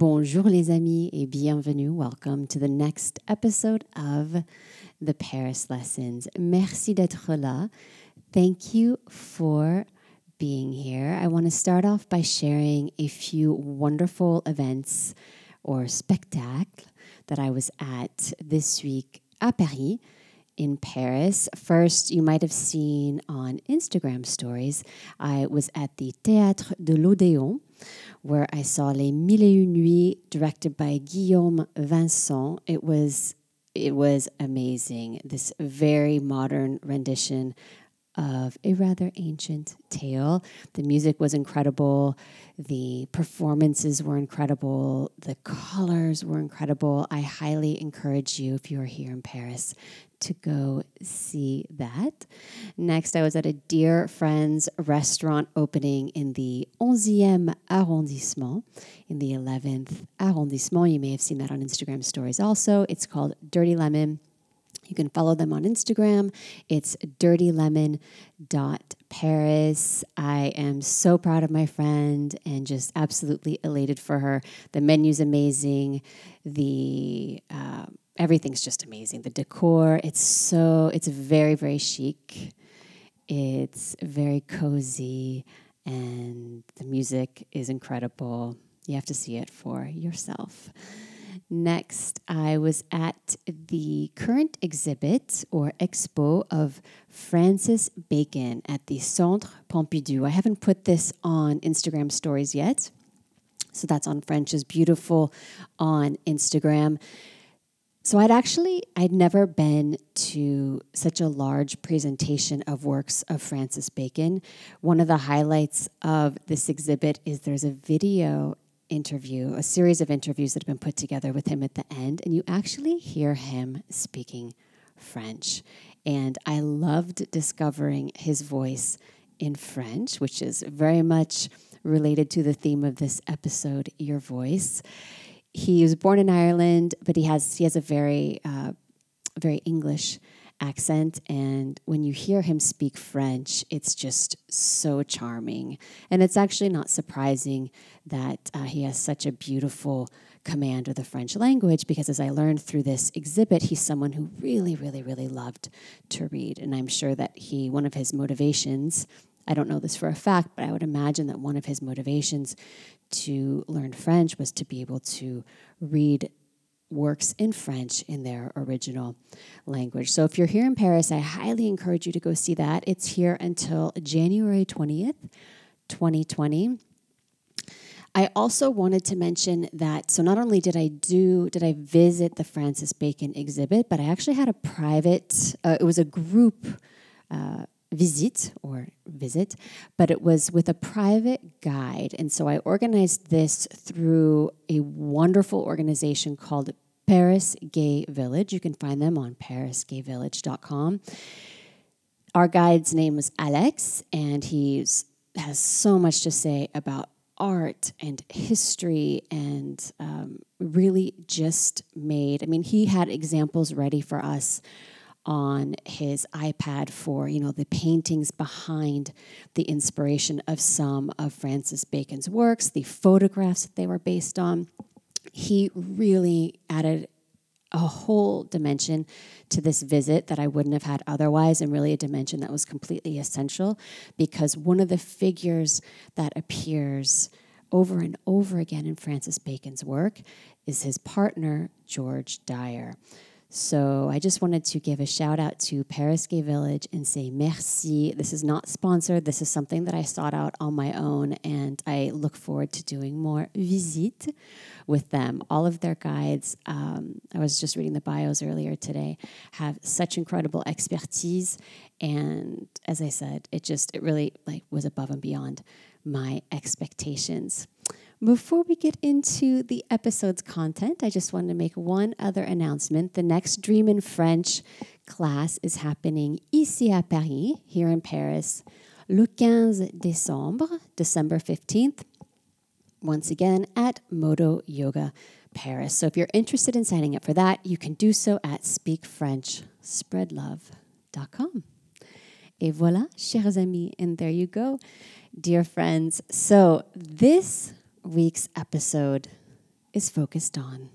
Bonjour les amis et bienvenue. Welcome to the next episode of the Paris Lessons. Merci d'être là. Thank you for being here. I want to start off by sharing a few wonderful events or spectacles that I was at this week à Paris in Paris. First, you might have seen on Instagram stories, I was at the Théâtre de l'Odéon, where I saw Les Mille et Une Nuits, directed by Guillaume Vincent. It was it was amazing. This very modern rendition of a rather ancient tale. The music was incredible. The performances were incredible. The colors were incredible. I highly encourage you, if you are here in Paris, to go see that. Next, I was at a dear friend's restaurant opening in the 11e arrondissement, in the 11th arrondissement. You may have seen that on Instagram stories also. It's called Dirty Lemon. You can follow them on Instagram. It's dirtylemon.paris. I am so proud of my friend and just absolutely elated for her. The menu's amazing. The uh, everything's just amazing. The decor, it's so it's very very chic. It's very cozy and the music is incredible. You have to see it for yourself. Next, I was at the current exhibit or expo of Francis Bacon at the Centre Pompidou. I haven't put this on Instagram stories yet. So that's on French is Beautiful on Instagram. So I'd actually I'd never been to such a large presentation of works of Francis Bacon. One of the highlights of this exhibit is there's a video interview, a series of interviews that have been put together with him at the end, and you actually hear him speaking French. And I loved discovering his voice in French, which is very much related to the theme of this episode, Your Voice. He was born in Ireland, but he has he has a very uh, very English accent. And when you hear him speak French, it's just so charming. And it's actually not surprising that uh, he has such a beautiful command of the French language because, as I learned through this exhibit, he's someone who really, really, really loved to read. And I'm sure that he, one of his motivations, I don't know this for a fact, but I would imagine that one of his motivations to learn French was to be able to read works in French in their original language. So if you're here in Paris, I highly encourage you to go see that. It's here until January 20th, 2020. I also wanted to mention that so not only did I do did I visit the Francis Bacon exhibit, but I actually had a private uh, it was a group uh, visit or visit, but it was with a private guide. And so I organized this through a wonderful organization called Paris Gay Village. You can find them on parisgayvillage.com. Our guide's name was Alex, and he has so much to say about art and history and um, really just made, I mean, he had examples ready for us on his iPad for, you know, the paintings behind the inspiration of some of Francis Bacon's works, the photographs that they were based on. He really added a whole dimension to this visit that I wouldn't have had otherwise, and really a dimension that was completely essential because one of the figures that appears over and over again in Francis Bacon's work is his partner, George Dyer. So I just wanted to give a shout out to Paris Gay Village and say merci. This is not sponsored. This is something that I sought out on my own, and I look forward to doing more visite with them. All of their guides, um, I was just reading the bios earlier today, have such incredible expertise, and as I said, it just it really like was above and beyond my expectations. Before we get into the episode's content, I just wanted to make one other announcement. The next Dream in French class is happening ici à Paris, here in Paris, le 15 décembre, December 15th, once again at Modo Yoga Paris. So if you're interested in signing up for that, you can do so at speakfrenchspreadlove.com. Et voilà, chers amis, and there you go, dear friends. So this week's episode is focused on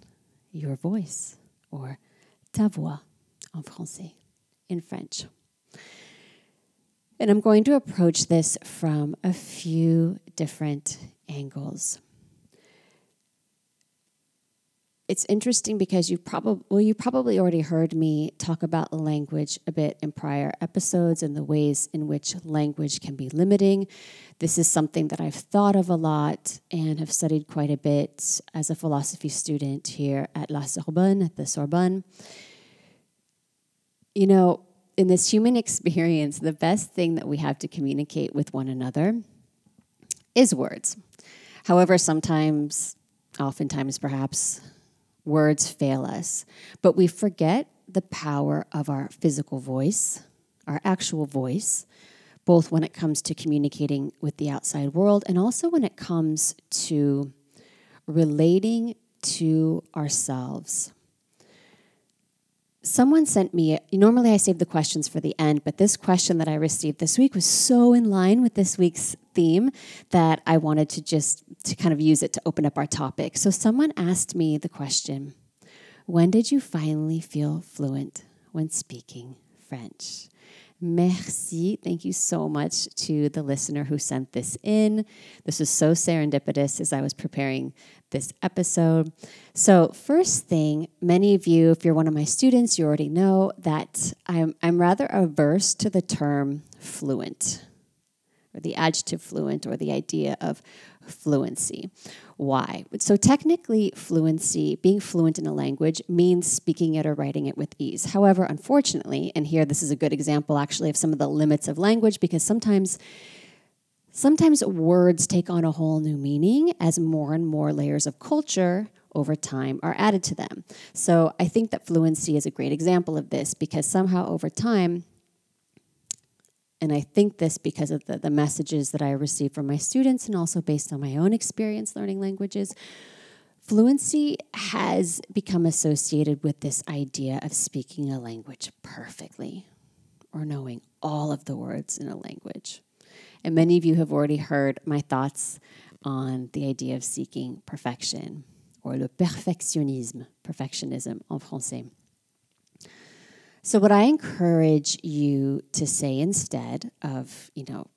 your voice, or ta voix en français, in French. And I'm going to approach this from a few different angles. It's interesting because you probably well you probably already heard me talk about language a bit in prior episodes and the ways in which language can be limiting. This is something that I've thought of a lot and have studied quite a bit as a philosophy student here at La Sorbonne, at the Sorbonne. You know, in this human experience, the best thing that we have to communicate with one another is words. However, sometimes, oftentimes perhaps, words fail us, but we forget the power of our physical voice, our actual voice, both when it comes to communicating with the outside world and also when it comes to relating to ourselves someone sent me normally i save the questions for the end but this question that i received this week was so in line with this week's theme that i wanted to just to kind of use it to open up our topic. So someone asked me the question when did you finally feel fluent when speaking french Merci. Thank you so much to the listener who sent this in. This was so serendipitous as I was preparing this episode. So, first thing, many of you, if you're one of my students, you already know that I'm, I'm rather averse to the term fluent or the adjective fluent or the idea of fluency. Why? So, technically, fluency, being fluent in a language, means speaking it or writing it with ease. However, unfortunately, and here this is a good example actually of some of the limits of language because sometimes. Sometimes words take on a whole new meaning as more and more layers of culture over time are added to them. So I think that fluency is a great example of this because somehow over time, and I think this because of the, the messages that I receive from my students and also based on my own experience learning languages. Fluency has become associated with this idea of speaking a language perfectly or knowing all of the words in a language. And many of you have already heard my thoughts on the idea of seeking perfection or le perfectionnisme, perfectionism en français. So, what I encourage you to say instead of, you know,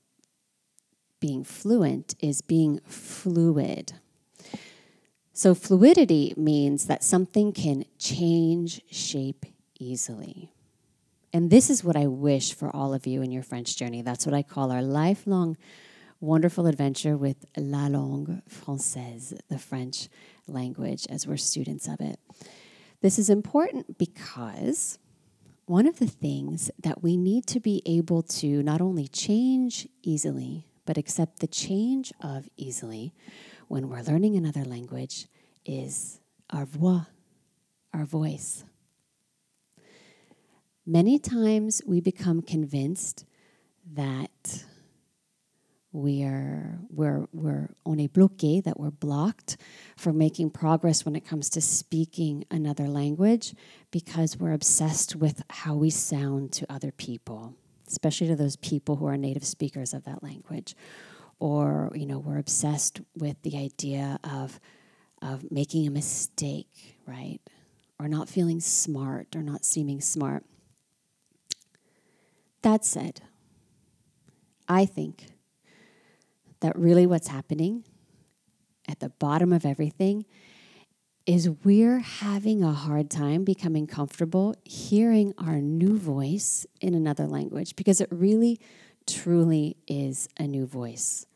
being fluent is being fluid. So, fluidity means that something can change shape easily. And this is what I wish for all of you in your French journey. That's what I call our lifelong wonderful adventure with la langue française, the French language, as we're students of it. This is important because one of the things that we need to be able to not only change easily, but accept the change of easily when we're learning another language is our voix, our voice. Many times we become convinced that we are we're we're on a bloqué that we're blocked from making progress when it comes to speaking another language because we're obsessed with how we sound to other people especially to those people who are native speakers of that language. Or you know we're obsessed with the idea of of making a mistake right? Or not feeling smart or not seeming smart. That said i think that really what's happening at the bottom of everything is we're having a hard time becoming comfortable hearing our new voice in another language because it really, truly is a new voice.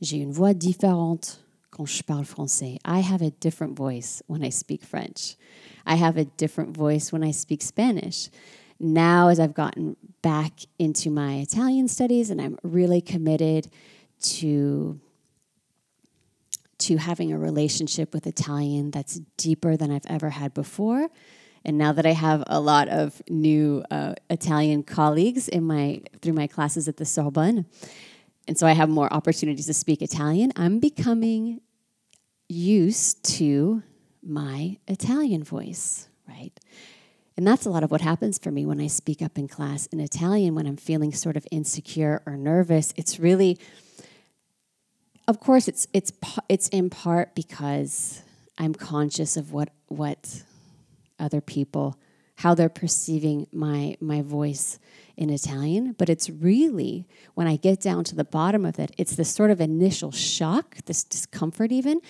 J'ai une voix différente quand je parle français. I have a different voice when I speak French. I have a different voice when I speak Spanish. Now, as I've gotten back into my Italian studies and I'm really committed to to having a relationship with Italian that's deeper than I've ever had before. And now that I have a lot of new uh, Italian colleagues in my through my classes at the Sorbonne, and so I have more opportunities to speak Italian, I'm becoming used to my Italian voice, right? And that's a lot of what happens for me when I speak up in class in Italian when I'm feeling sort of insecure or nervous. It's really of course, it's it's it's in part because I'm conscious of what what other people how they're perceiving my my voice in Italian, but it's really when I get down to the bottom of it, it's this sort of initial shock, this discomfort even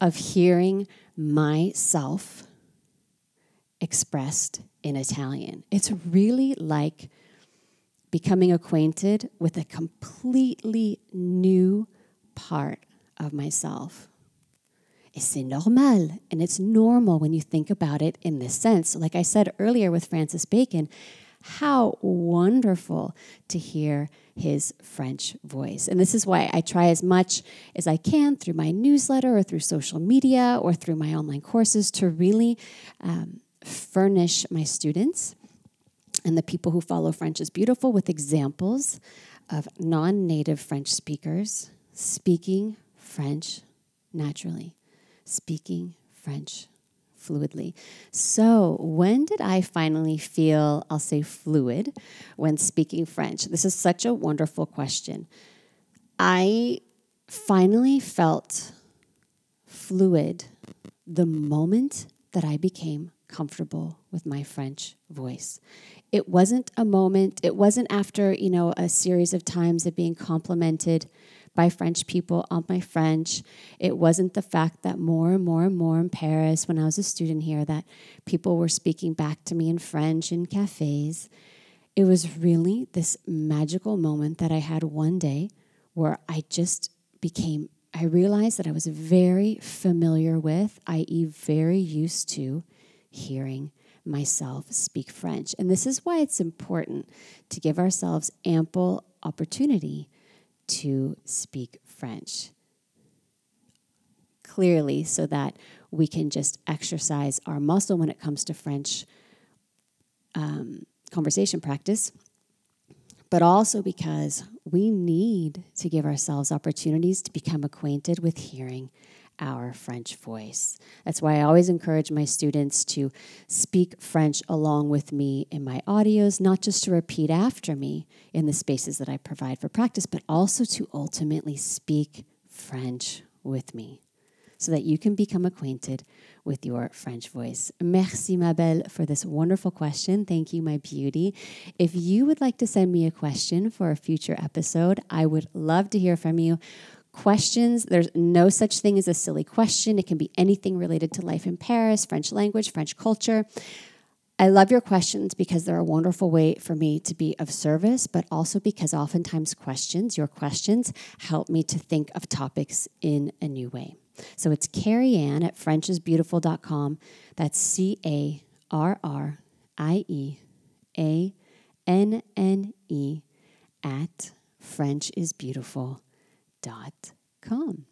of hearing myself expressed in Italian. It's really like becoming acquainted with a completely new part of myself. C'est normal. And it's normal when you think about it in this sense. Like I said earlier with Francis Bacon, how wonderful to hear his French voice. And this is why I try as much as I can through my newsletter or through social media or through my online courses to really um, furnish my students and the people who follow French is Beautiful with examples of non native French speakers speaking French naturally speaking French fluidly. So, when did I finally feel, I'll say, fluid when speaking French? This is such a wonderful question. I finally felt fluid the moment that I became comfortable with my French voice. It wasn't a moment, it wasn't after, you know, a series of times of being complimented by French people on my French. It wasn't the fact that more and more and more in Paris, when I was a student here, that people were speaking back to me in French in cafes. It was really this magical moment that I had one day where I just became, I realized that I was very familiar with, i.e., very used to hearing myself speak French. And this is why it's important to give ourselves ample opportunity to speak French clearly so that we can just exercise our muscle when it comes to French um, conversation practice, but also because we need to give ourselves opportunities to become acquainted with hearing our French voice. That's why I always encourage my students to speak French along with me in my audios, not just to repeat after me in the spaces that I provide for practice, but also to ultimately speak French with me so that you can become acquainted with your French voice. Merci, ma belle, for this wonderful question. Thank you, my beauty. If you would like to send me a question for a future episode, I would love to hear from you questions. There's no such thing as a silly question. It can be anything related to life in Paris, French language, French culture. I love your questions because they're a wonderful way for me to be of service, but also because oftentimes questions, your questions, help me to think of topics in a new way. So it's Carrie Anne at FrenchIsBeautiful.com. That's C A R R I E A N N E at FrenchIsBeautiful.com com.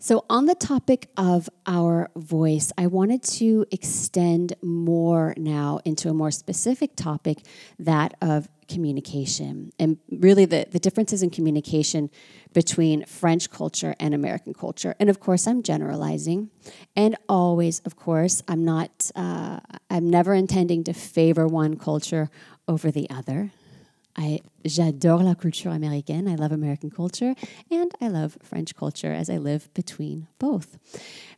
So, on the topic of our voice, I wanted to extend more now into a more specific topic that of communication and really the, the differences in communication between French culture and American culture. And of course, I'm generalizing. And always, of course, I'm not, uh, I'm never intending to favor one culture over the other. I j'adore la culture américaine. I love American culture and I love French culture as I live between both.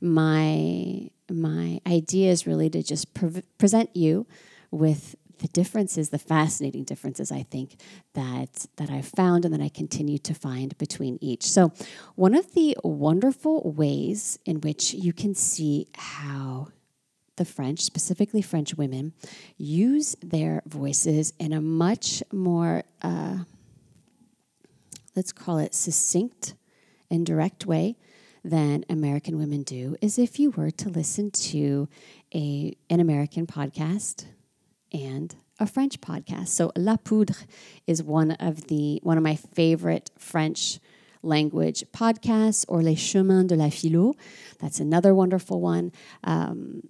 My my idea is really to just pre- present you with the differences, the fascinating differences I think that that I've found and that I continue to find between each. So, one of the wonderful ways in which you can see how the French, specifically French women, use their voices in a much more, uh, let's call it succinct and direct way than American women do is if you were to listen to a, an American podcast and a French podcast. So La Poudre is one of the one of my favorite French language podcasts, or Les Chemins de la Philo. That's another wonderful one. Um,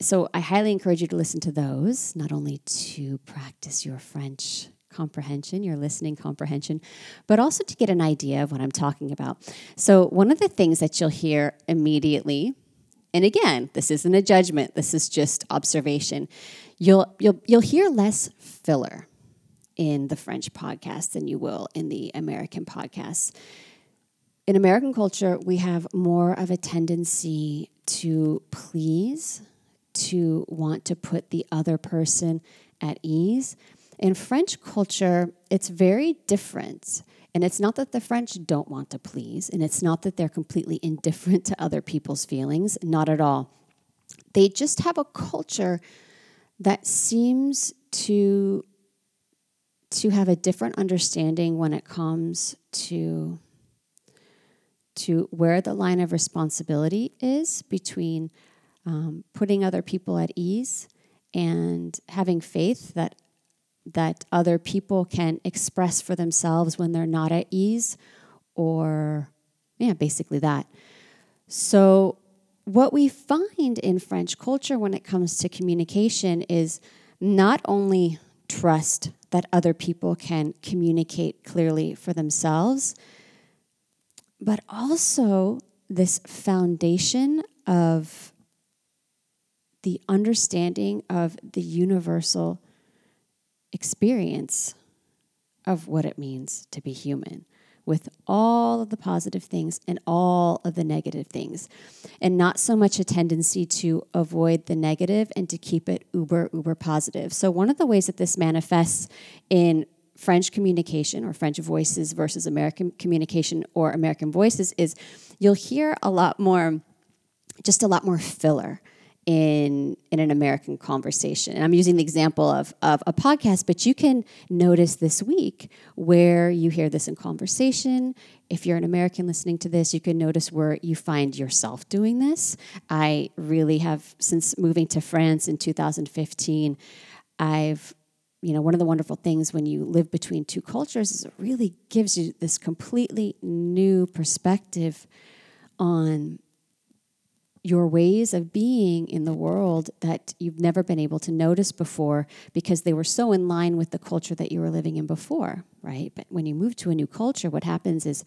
so I highly encourage you to listen to those, not only to practice your French comprehension, your listening comprehension, but also to get an idea of what I'm talking about. So, one of the things that you'll hear immediately, and again, this isn't a judgment, this is just observation. You'll you'll you'll hear less filler in the French podcast than you will in the American podcasts. In American culture, we have more of a tendency to please, to want to put the other person at ease. In French culture, it's very different. And it's not that the French don't want to please, and it's not that they're completely indifferent to other people's feelings, not at all. They just have a culture that seems to to have a different understanding when it comes to to where the line of responsibility is between um, putting other people at ease and having faith that that other people can express for themselves when they're not at ease or yeah basically that. So what we find in french culture when it comes to communication is not only trust that other people can communicate clearly for themselves but also this foundation of the understanding of the universal experience of what it means to be human with all of the positive things and all of the negative things, and not so much a tendency to avoid the negative and to keep it uber, uber positive. So, one of the ways that this manifests in French communication or French voices versus American communication or American voices is you'll hear a lot more, just a lot more filler in in an American conversation. And I'm using the example of of a podcast, but you can notice this week where you hear this in conversation. If you're an American listening to this, you can notice where you find yourself doing this. I really have since moving to France in 2015, I've you know, one of the wonderful things when you live between two cultures is it really gives you this completely new perspective on your ways of being in the world that you've never been able to notice before because they were so in line with the culture that you were living in before, right? But when you move to a new culture, what happens is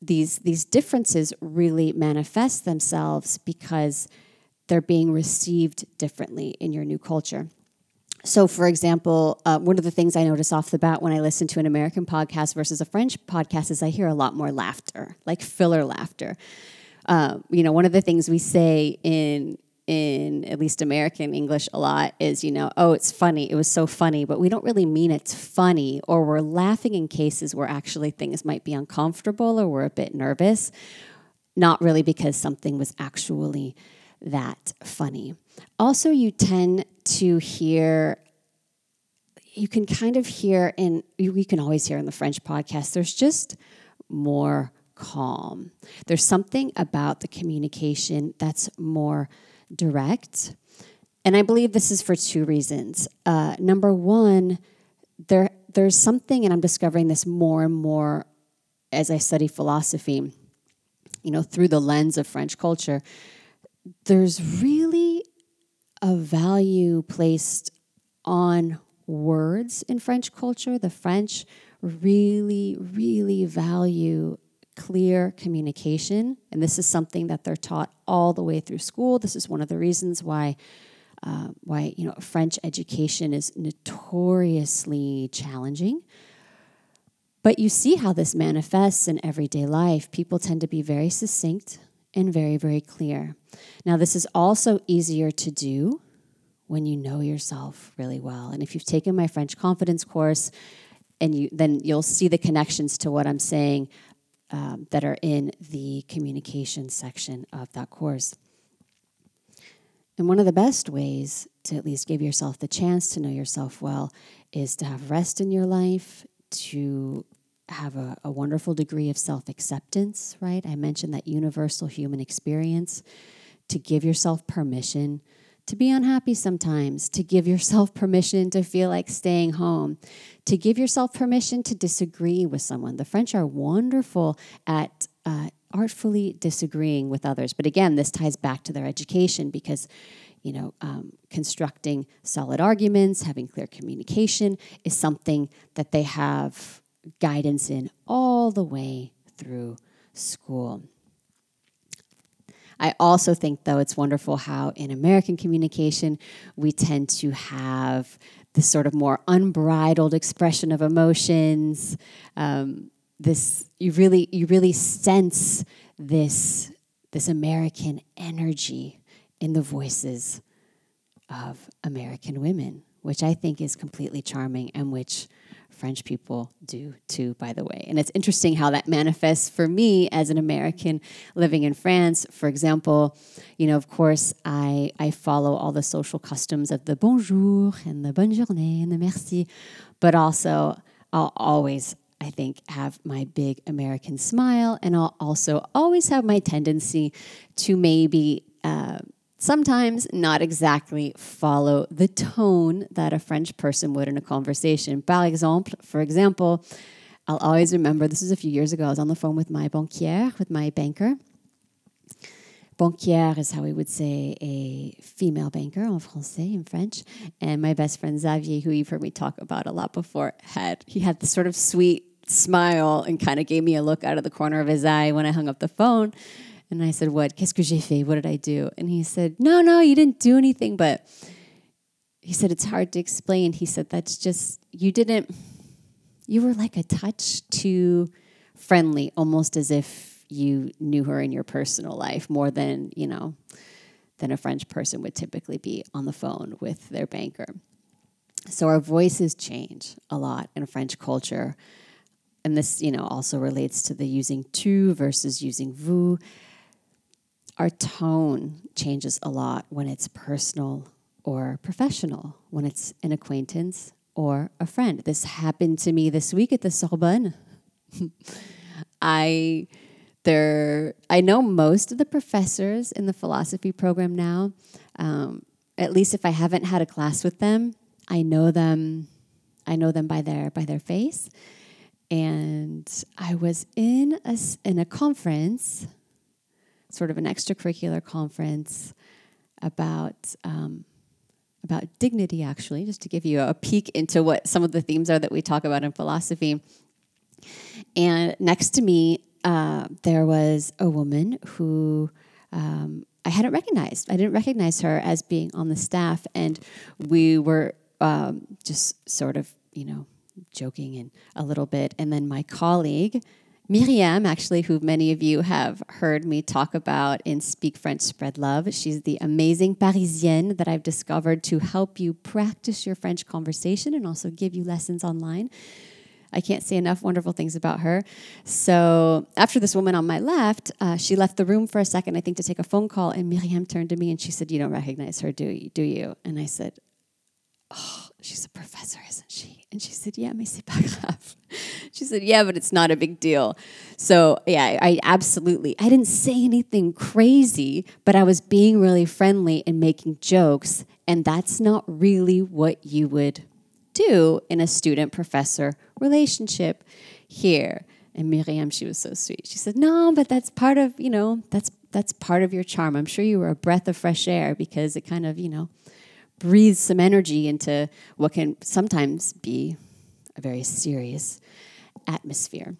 these these differences really manifest themselves because they're being received differently in your new culture. So, for example, uh, one of the things I notice off the bat when I listen to an American podcast versus a French podcast is I hear a lot more laughter, like filler laughter. Uh, you know, one of the things we say in in at least American English a lot is, you know, oh, it's funny. It was so funny, but we don't really mean it's funny, or we're laughing in cases where actually things might be uncomfortable or we're a bit nervous, not really because something was actually that funny. Also, you tend to hear you can kind of hear in we can always hear in the French podcast there's just more calm. There's something about the communication that's more direct. And I believe this is for two reasons. Uh, number one, there there's something, and I'm discovering this more and more as I study philosophy, you know, through the lens of French culture. There's really a value placed on words in French culture. The French really, really value clear communication. And this is something that they're taught all the way through school. This is one of the reasons why. Uh, why you know French education is notoriously challenging, but you see how this manifests in everyday life. People tend to be very succinct and very, very clear. Now, this is also easier to do when you know yourself really well. And if you've taken my French confidence course, and you then you'll see the connections to what I'm saying um, that are in the communication section of that course. And one of the best ways to at least give yourself the chance to know yourself well is to have rest in your life, to have a, a wonderful degree of self acceptance, right? I mentioned that universal human experience, to give yourself permission to be unhappy sometimes, to give yourself permission to feel like staying home, to give yourself permission to disagree with someone. The French are wonderful at uh, artfully disagreeing with others. But again, this ties back to their education because, you know, um, constructing solid arguments, having clear communication is something that they have guidance in all the way through school. I also think, though, it's wonderful how in American communication we tend to have this sort of more unbridled expression of emotions. Um, this you really you really sense this this American energy in the voices of American women, which I think is completely charming and which French people do too, by the way. And it's interesting how that manifests for me as an American living in France. For example, you know, of course, I, I follow all the social customs of the bonjour and the bonne journée and the merci, but also I'll always I think, have my big American smile, and I'll also always have my tendency to maybe uh, sometimes not exactly follow the tone that a French person would in a conversation. Par exemple, for example, I'll always remember this was a few years ago. I was on the phone with my banquier, with my banker. Banquier is how we would say a female banker en français, in French. And my best friend Xavier, who you've heard me talk about a lot before, had he had this sort of sweet smile and kind of gave me a look out of the corner of his eye when I hung up the phone. And I said, What? Qu'est-ce que j'ai fait? What did I do? And he said, No, no, you didn't do anything. But he said, It's hard to explain. He said, That's just, you didn't, you were like a touch too friendly, almost as if you knew her in your personal life more than, you know, than a French person would typically be on the phone with their banker. So our voices change a lot in French culture. And this, you know, also relates to the using tu versus using vous our tone changes a lot when it's personal or professional, when it's an acquaintance or a friend. This happened to me this week at the Sorbonne. I there I know most of the professors in the philosophy program now. Um, at least if I haven't had a class with them, I know them. I know them by their by their face. And I was in a in a conference sort of an extracurricular conference about um, about dignity, actually, just to give you a peek into what some of the themes are that we talk about in philosophy. And next to me, uh, there was a woman who um, I hadn't recognized. I didn't recognize her as being on the staff, and we were um, just sort of, you know, joking and a little bit. And then my colleague Miriam, actually, who many of you have heard me talk about in Speak French, Spread Love. She's the amazing Parisienne that I've discovered to help you practice your French conversation and also give you lessons online. I can't say enough wonderful things about her. So after this woman on my left, uh, she left the room for a second, I think, to take a phone call. And Miriam turned to me and she said, "You don't recognize her, do you? Do you?" And I said, "Oh, she's a professor, isn't she?" And she said, "Yeah, mais c'est pas grave." she said, Yeah, but it's not a big deal. So, yeah, I absolutely, I didn't say anything crazy, but I was being really friendly and making jokes. And that's not really what you would do in a student professor relationship here. And Miriam, she was so sweet. She said, No, but that's part of, you know, that's that's part of your charm. I'm sure you were a breath of fresh air because it kind of, you know, breathes some energy into what can sometimes be a very serious atmosphere.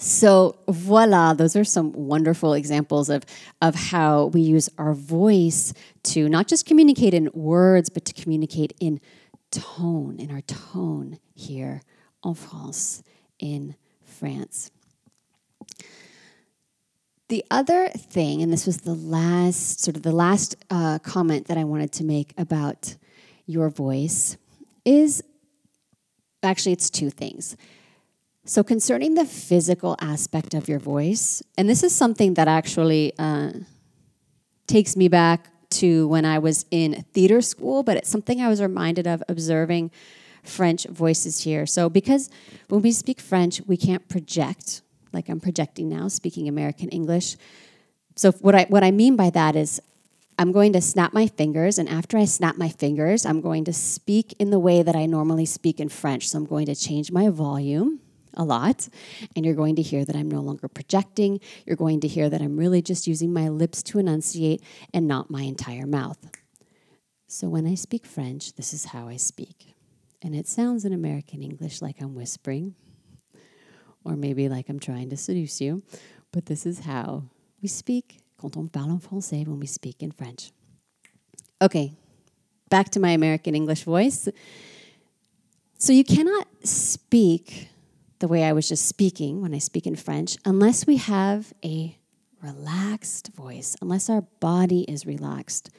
So voila, those are some wonderful examples of, of how we use our voice to not just communicate in words, but to communicate in tone, in our tone here en France, in France. The other thing, and this was the last sort of the last uh, comment that I wanted to make about your voice, is actually it's two things. So, concerning the physical aspect of your voice, and this is something that actually uh, takes me back to when I was in theater school, but it's something I was reminded of observing French voices here. So, because when we speak French, we can't project, like I'm projecting now, speaking American English. So, what I, what I mean by that is I'm going to snap my fingers, and after I snap my fingers, I'm going to speak in the way that I normally speak in French. So, I'm going to change my volume a lot. And you're going to hear that I'm no longer projecting. You're going to hear that I'm really just using my lips to enunciate and not my entire mouth. So when I speak French, this is how I speak. And it sounds in American English like I'm whispering, or maybe like I'm trying to seduce you, but this is how we speak quand on parle en français when we speak in French. Okay, back to my American English voice. So you cannot speak the way I was just speaking when I speak in French, unless we have a relaxed voice, unless our body is relaxed.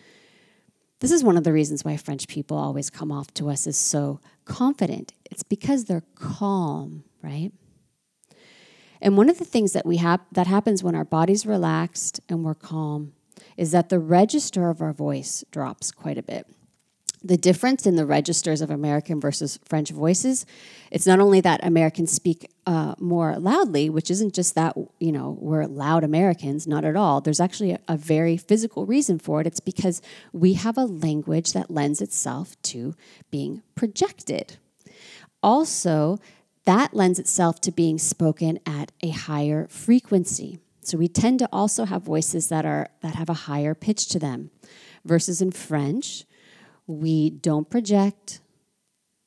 This is one of the reasons why French people always come off to us as so confident. It's because they're calm, right? And one of the things that we have that happens when our body's relaxed and we're calm is that the register of our voice drops quite a bit the difference in the registers of American versus French voices, it's not only that Americans speak uh, more loudly, which isn't just that, you know, we're loud Americans, not at all. There's actually a, a very physical reason for it. It's because we have a language that lends itself to being projected. Also, that lends itself to being spoken at a higher frequency. So we tend to also have voices that are that have a higher pitch to them. Versus in French, we don't project,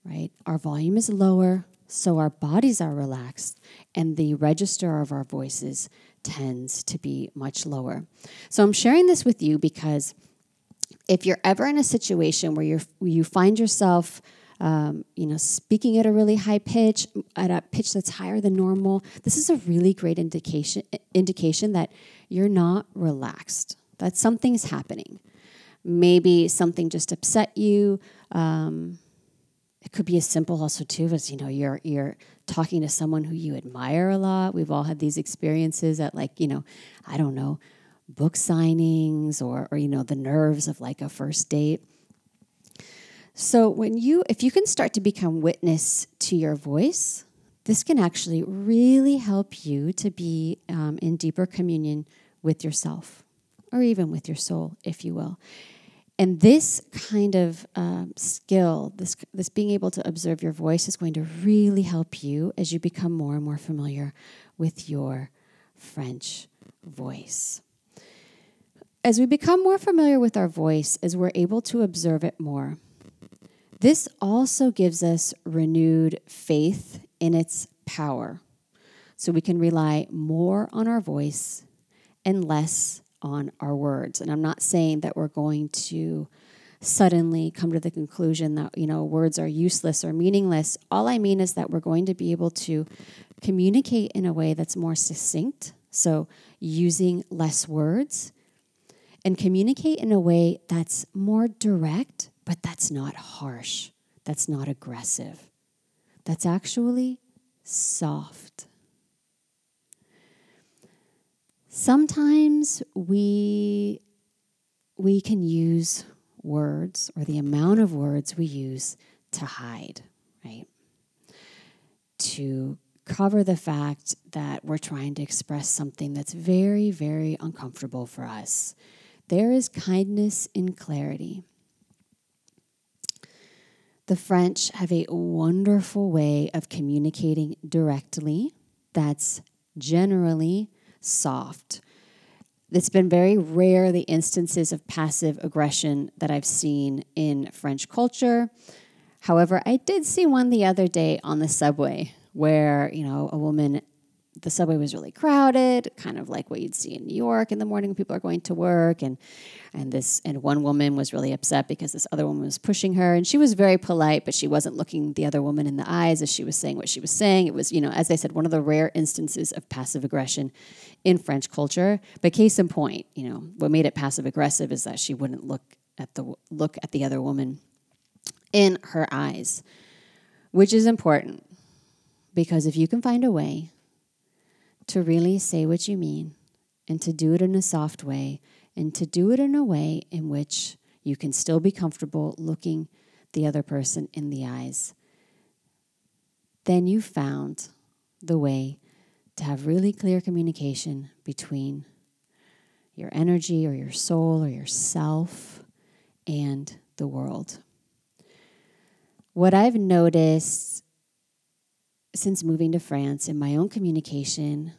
right? Our volume is lower, so our bodies are relaxed, and the register of our voices tends to be much lower. So I'm sharing this with you because if you're ever in a situation where you're you find yourself um, you know speaking at a really high pitch at a pitch that's higher than normal this is a really great indication indication that you're not relaxed that something's happening maybe something just upset you. Um, it could be as simple also too as you know you're you're talking to someone who you admire a lot. We've all had these experiences at like you know I don't know book signings or or you know the nerves of like a first date. So when you if you can start to become witness to your voice, this can actually really help you to be um, in deeper communion with yourself or even with your soul, if you will. And this kind of um, skill, this, this being able to observe your voice, is going to really help you as you become more and more familiar with your French voice. As we become more familiar with our voice, as we're able to observe it more, this also gives us renewed faith in its power. So we can rely more on our voice and less on our words. And I'm not saying that we're going to suddenly come to the conclusion that you know words are useless or meaningless all i mean is that we're going to be able to communicate in a way that's more succinct so using less words and communicate in a way that's more direct but that's not harsh that's not aggressive that's actually soft Sometimes we we can use words or the amount of words we use to hide, right? To cover the fact that we're trying to express something that's very, very uncomfortable for us. There is kindness in clarity. The French have a wonderful way of communicating directly that's generally soft. It's been very rare the instances of passive aggression that I've seen in French culture. However, I did see one the other day on the subway where, you know, a woman the subway was really crowded, kind of like what you'd see in New York in the morning when people are going to work. And and this and one woman was really upset because this other woman was pushing her, and she was very polite, but she wasn't looking the other woman in the eyes as she was saying what she was saying. It was, you know, as I said, one of the rare instances of passive aggression in French culture. But case in point, you know, what made it passive aggressive is that she wouldn't look at the look at the other woman in her eyes, which is important because if you can find a way to really say what you mean and to do it in a soft way and to do it in a way in which you can still be comfortable looking the other person in the eyes, then you found the way to have really clear communication between your energy or your soul or yourself and the world. What I've noticed since moving to France in my own communication,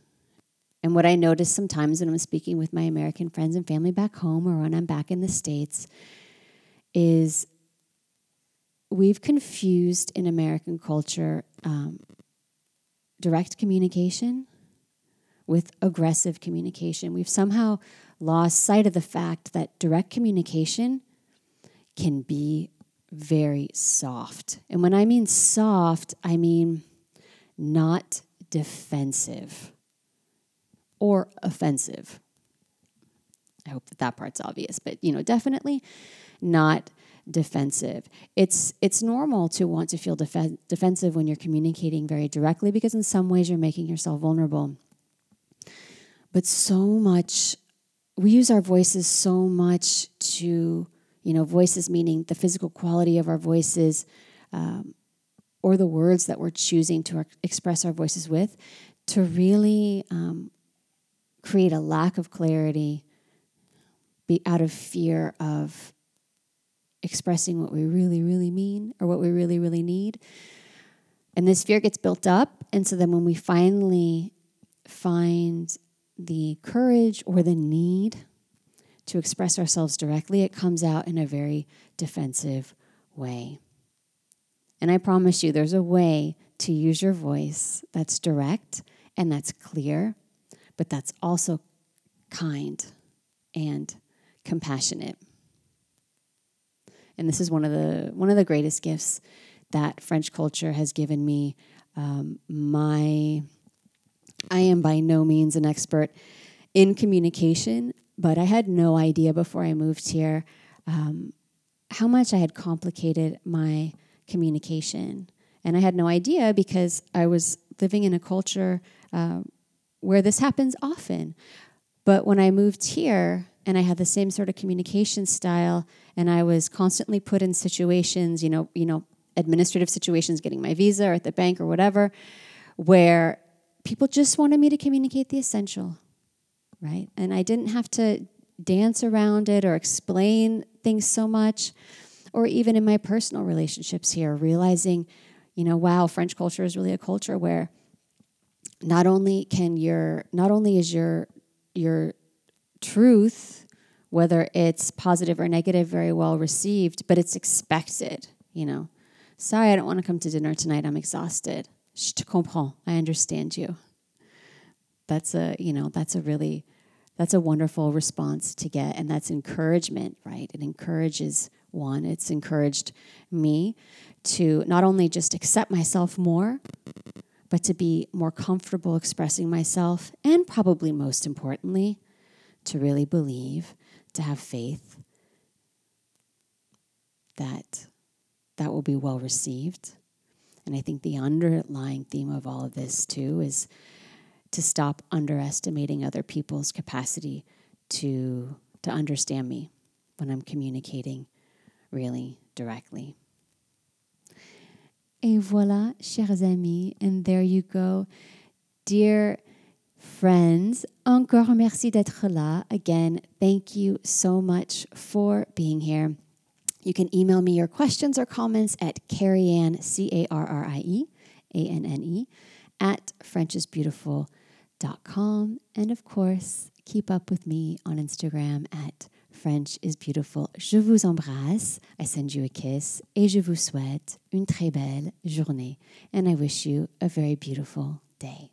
and what I notice sometimes when I'm speaking with my American friends and family back home or when I'm back in the States, is we've confused in American culture um, direct communication with aggressive communication. We've somehow lost sight of the fact that direct communication can be very soft. And when I mean soft, I mean not defensive or offensive. I hope that that part's obvious, but you know, definitely not defensive. It's it's normal to want to feel def- defensive when you're communicating very directly because in some ways you're making yourself vulnerable. But so much we use our voices so much to, you know, voices meaning the physical quality of our voices um, or the words that we're choosing to express our voices with to really um, create a lack of clarity be out of fear of expressing what we really, really mean or what we really, really need. And this fear gets built up. And so then when we finally find the courage or the need to express ourselves directly, it comes out in a very defensive way. And I promise you, there's a way to use your voice that's direct and that's clear, but that's also kind and compassionate. And this is one of the one of the greatest gifts that French culture has given me. Um, my I am by no means an expert in communication, but I had no idea before I moved here um, how much I had complicated my communication. And I had no idea because I was living in a culture uh, where this happens often. But when I moved here and I had the same sort of communication style, and I was constantly put in situations, you know, you know, administrative situations, getting my visa or at the bank or whatever, where people just wanted me to communicate the essential, right? And I didn't have to dance around it or explain things so much, or even in my personal relationships here, realizing, you know, wow, French culture is really a culture where not only can your not only is your your truth, whether it's positive or negative, very well received, but it's expected, you know. Sorry, I don't want to come to dinner tonight. I'm exhausted. Je te comprends. I understand you. That's a, you know, that's a really, that's a wonderful response to get. And that's encouragement, right? It encourages one. It's encouraged me to not only just accept myself more, but to be more comfortable expressing myself, and probably most importantly, to really believe, to have faith that that will be well received. And I think the underlying theme of all of this, too, is to stop underestimating other people's capacity to, to understand me when I'm communicating really directly. Et voilà, chers amis, and there you go. Dear friends, encore merci d'être là. Again, thank you so much for being here. You can email me your questions or comments at Carrie C A R R I E A N N E, at FrenchIsBeautiful.com. And of course, keep up with me on Instagram at French is beautiful. Je vous embrasse. I send you a kiss et je vous souhaite une très belle journée. And I wish you a very beautiful day.